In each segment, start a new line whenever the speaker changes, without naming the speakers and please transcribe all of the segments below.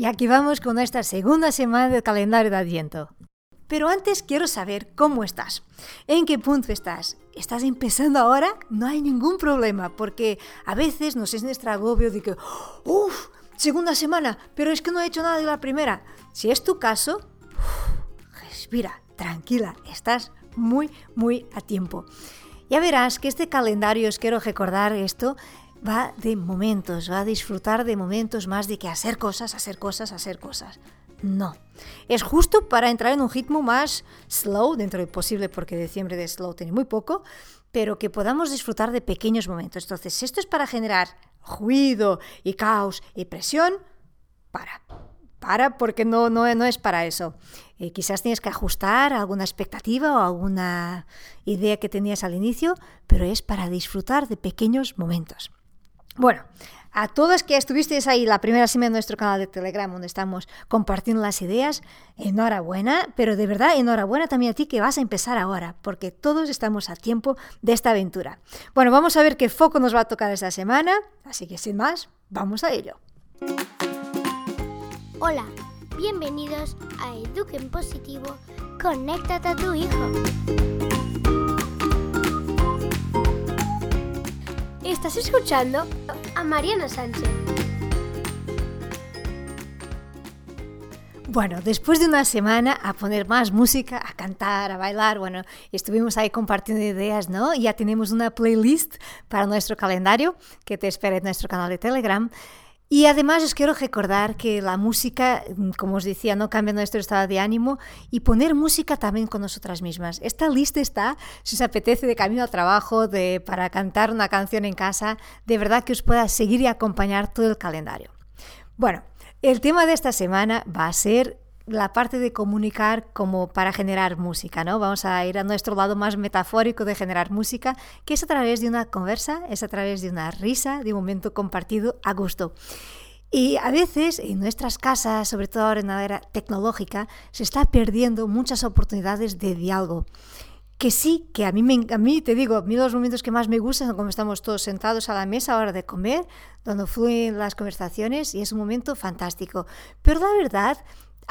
Y aquí vamos con nuestra segunda semana del calendario de Adviento. Pero antes quiero saber cómo estás. ¿En qué punto estás? ¿Estás empezando ahora? No hay ningún problema, porque a veces nos es nuestro agobio de que, uff, segunda semana, pero es que no he hecho nada de la primera. Si es tu caso, respira, tranquila, estás muy, muy a tiempo. Ya verás que este calendario, os quiero recordar esto, va de momentos, va a disfrutar de momentos más de que hacer cosas, hacer cosas, hacer cosas. No. Es justo para entrar en un ritmo más slow, dentro de posible, porque diciembre de slow tiene muy poco, pero que podamos disfrutar de pequeños momentos. Entonces, si esto es para generar ruido y caos y presión, para. Para, porque no, no, no es para eso. Eh, quizás tienes que ajustar alguna expectativa o alguna idea que tenías al inicio, pero es para disfrutar de pequeños momentos. Bueno, a todas que estuvisteis ahí la primera semana en nuestro canal de Telegram, donde estamos compartiendo las ideas, enhorabuena, pero de verdad enhorabuena también a ti que vas a empezar ahora, porque todos estamos a tiempo de esta aventura. Bueno, vamos a ver qué foco nos va a tocar esta semana, así que sin más, vamos a ello.
Hola, bienvenidos a Eduquen Positivo, conéctate a tu hijo. Estás escuchando a Mariana Sánchez.
Bueno, después de una semana a poner más música, a cantar, a bailar, bueno, estuvimos ahí compartiendo ideas, ¿no? Ya tenemos una playlist para nuestro calendario que te espera en nuestro canal de Telegram. Y además os quiero recordar que la música, mm, como os decía, no cambia nuestro estado de ánimo y poner música también con nosotras mismas. Esta lista está, si os apetece, de camino al trabajo, de, para cantar una canción en casa, de verdad que os pueda seguir y acompañar todo el calendario. Bueno, el tema de esta semana va a ser la parte de comunicar como para generar música, ¿no? Vamos a ir a nuestro lado más metafórico de generar música, que es a través de una conversa, es a través de una risa, de un momento compartido a gusto. Y a veces en nuestras casas, sobre todo ahora en la era tecnológica, se está perdiendo muchas oportunidades de diálogo. Que sí, que a mí, me, a mí te digo, a mí los momentos que más me gustan son cuando estamos todos sentados a la mesa a hora de comer, donde fluyen las conversaciones y es un momento fantástico. Pero la verdad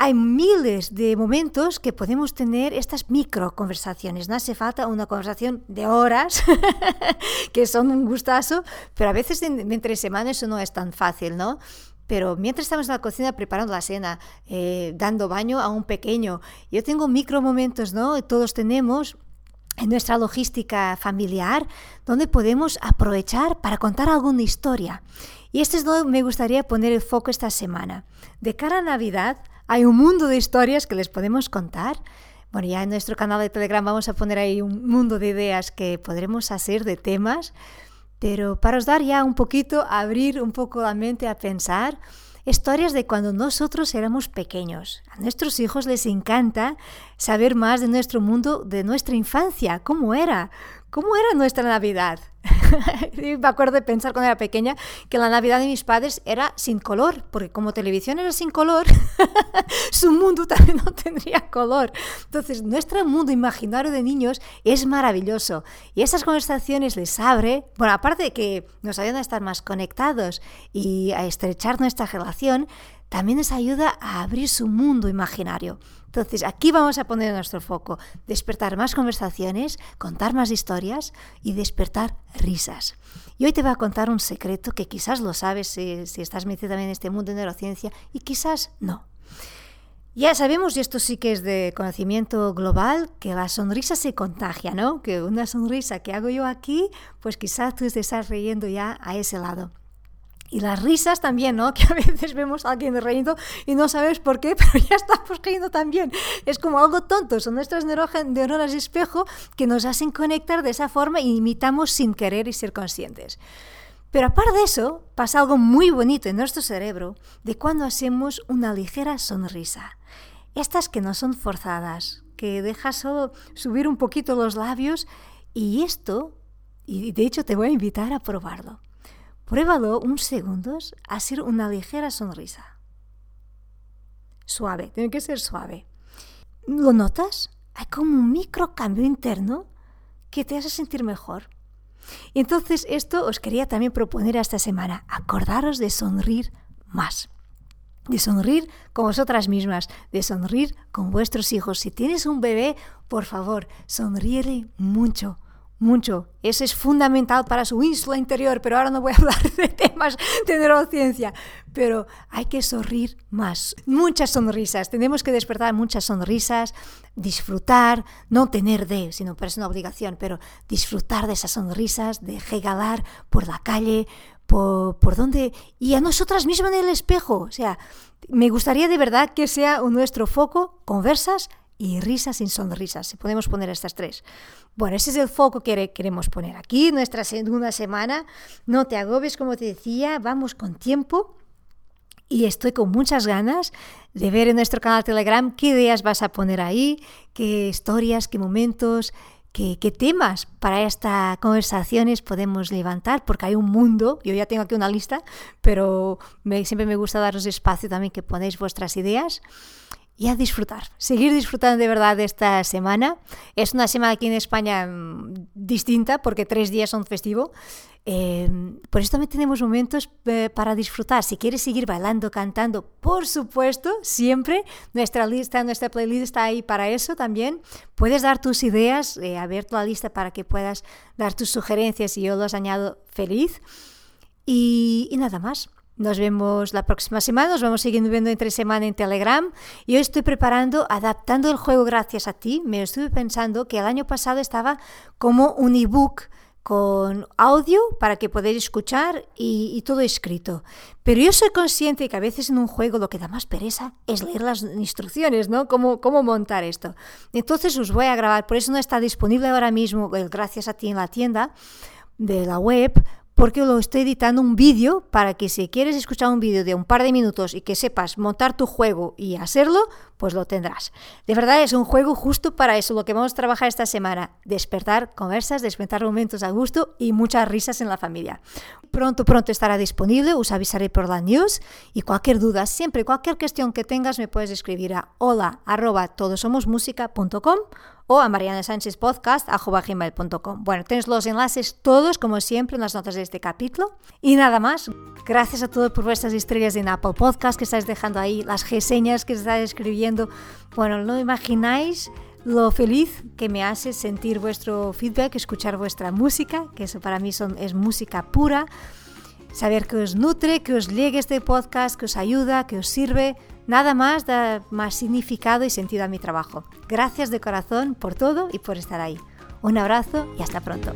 hay miles de momentos que podemos tener estas micro conversaciones. No hace falta una conversación de horas, que son un gustazo, pero a veces entre semanas eso no es tan fácil, ¿no? Pero mientras estamos en la cocina preparando la cena, eh, dando baño a un pequeño, yo tengo micro momentos, ¿no? Todos tenemos en nuestra logística familiar, donde podemos aprovechar para contar alguna historia. Y este es donde me gustaría poner el foco esta semana. De cara a Navidad, hay un mundo de historias que les podemos contar. Bueno, ya en nuestro canal de Telegram vamos a poner ahí un mundo de ideas que podremos hacer de temas, pero para os dar ya un poquito, abrir un poco la mente a pensar, historias de cuando nosotros éramos pequeños. A nuestros hijos les encanta saber más de nuestro mundo, de nuestra infancia, cómo era, cómo era nuestra Navidad. me acuerdo de pensar cuando era pequeña que la Navidad de mis padres era sin color, porque como televisión era sin color, su mundo también no tendría color. Entonces, nuestro mundo imaginario de niños es maravilloso. Y esas conversaciones les abre, bueno, aparte de que nos ayudan a estar más conectados y a estrechar nuestra relación, también les ayuda a abrir su mundo imaginario. Entonces, aquí vamos a poner nuestro foco, despertar más conversaciones, contar más historias y despertar risas. Y hoy te voy a contar un secreto que quizás lo sabes si, si estás metido también en este mundo de neurociencia y quizás no. Ya sabemos, y esto sí que es de conocimiento global, que la sonrisa se contagia, ¿no? Que una sonrisa que hago yo aquí, pues quizás tú estés riendo ya a ese lado. Y las risas también, ¿no? Que a veces vemos a alguien riendo y no sabes por qué, pero ya estamos riendo también. Es como algo tonto, son nuestras neuronas de espejo que nos hacen conectar de esa forma y imitamos sin querer y ser conscientes. Pero aparte de eso, pasa algo muy bonito en nuestro cerebro de cuando hacemos una ligera sonrisa. Estas que no son forzadas, que dejas solo subir un poquito los labios y esto, y de hecho te voy a invitar a probarlo. Pruébalo unos segundos a hacer una ligera sonrisa. Suave, tiene que ser suave. ¿Lo notas? Hay como un micro cambio interno que te hace sentir mejor. Y entonces esto os quería también proponer esta semana, acordaros de sonreír más. de sonreír con vosotras mismas, de sonreír con vuestros hijos. Si tienes un bebé, por favor, sonríele mucho mucho. Eso es fundamental para su ínsula interior, pero ahora no voy a hablar de temas de neurociencia. Pero hay que sonreír más, muchas sonrisas. Tenemos que despertar muchas sonrisas, disfrutar, no tener de, sino parece una obligación, pero disfrutar de esas sonrisas, de regalar por la calle, por, por donde, y a nosotras mismas en el espejo. O sea, me gustaría de verdad que sea nuestro foco conversas y risas sin sonrisas, si podemos poner estas tres. Bueno, ese es el foco que queremos poner aquí, nuestra segunda semana. No te agobies, como te decía, vamos con tiempo. Y estoy con muchas ganas de ver en nuestro canal Telegram qué ideas vas a poner ahí, qué historias, qué momentos, qué, temas para estas conversaciones podemos levantar, porque hay un mundo, yo ya tengo aquí una lista, pero siempre me gusta daros espacio también que ponéis vuestras ideas y a disfrutar, seguir disfrutando de verdad de esta semana. Es una semana aquí en España mm, distinta porque tres días son festivo. Eh, por eso también tenemos momentos eh, para disfrutar. Si quieres seguir bailando, cantando, por supuesto, siempre nuestra lista, nuestra playlist está ahí para eso también. Puedes dar tus ideas, eh, abierto la lista para que puedas dar tus sugerencias y yo los añado feliz. y nada más. Nos vemos la próxima semana, nos vamos siguiendo viendo entre semana en Telegram. Yo estoy preparando, adaptando el juego gracias a ti. Me estuve pensando que el año pasado estaba como un ebook con audio para que podáis escuchar y, todo escrito. Pero yo soy consciente que a veces en un juego lo que da más pereza es leer las instrucciones, ¿no? Cómo, cómo montar esto. Entonces os voy a grabar, por eso no está disponible ahora mismo, gracias a ti en la tienda de la web, porque lo estoy editando un vídeo para que si quieres escuchar un vídeo de un par de minutos y que sepas montar tu juego y hacerlo, pues lo tendrás. De verdad es un juego justo para eso, lo que vamos a trabajar esta semana, despertar conversas, despertar momentos a gusto y muchas risas en la familia. Pronto, pronto estará disponible, os avisaré por la news y cualquier duda, siempre cualquier cuestión que tengas me puedes escribir a hola arroba o a Mariana Sánchez Podcast gmail.com. Bueno, tenéis los enlaces todos, como siempre, en las notas de este capítulo. Y nada más, gracias a todos por vuestras estrellas en Apple Podcast que estáis dejando ahí, las reseñas que estáis escribiendo. Bueno, no imagináis lo feliz que me hace sentir vuestro feedback, escuchar vuestra música, que eso para mí son, es música pura. Saber que os nutre, que os llegue este podcast, que os ayuda, que os sirve. Nada más da más significado y sentido a mi trabajo. Gracias de corazón por todo y por estar ahí. Un abrazo y hasta pronto.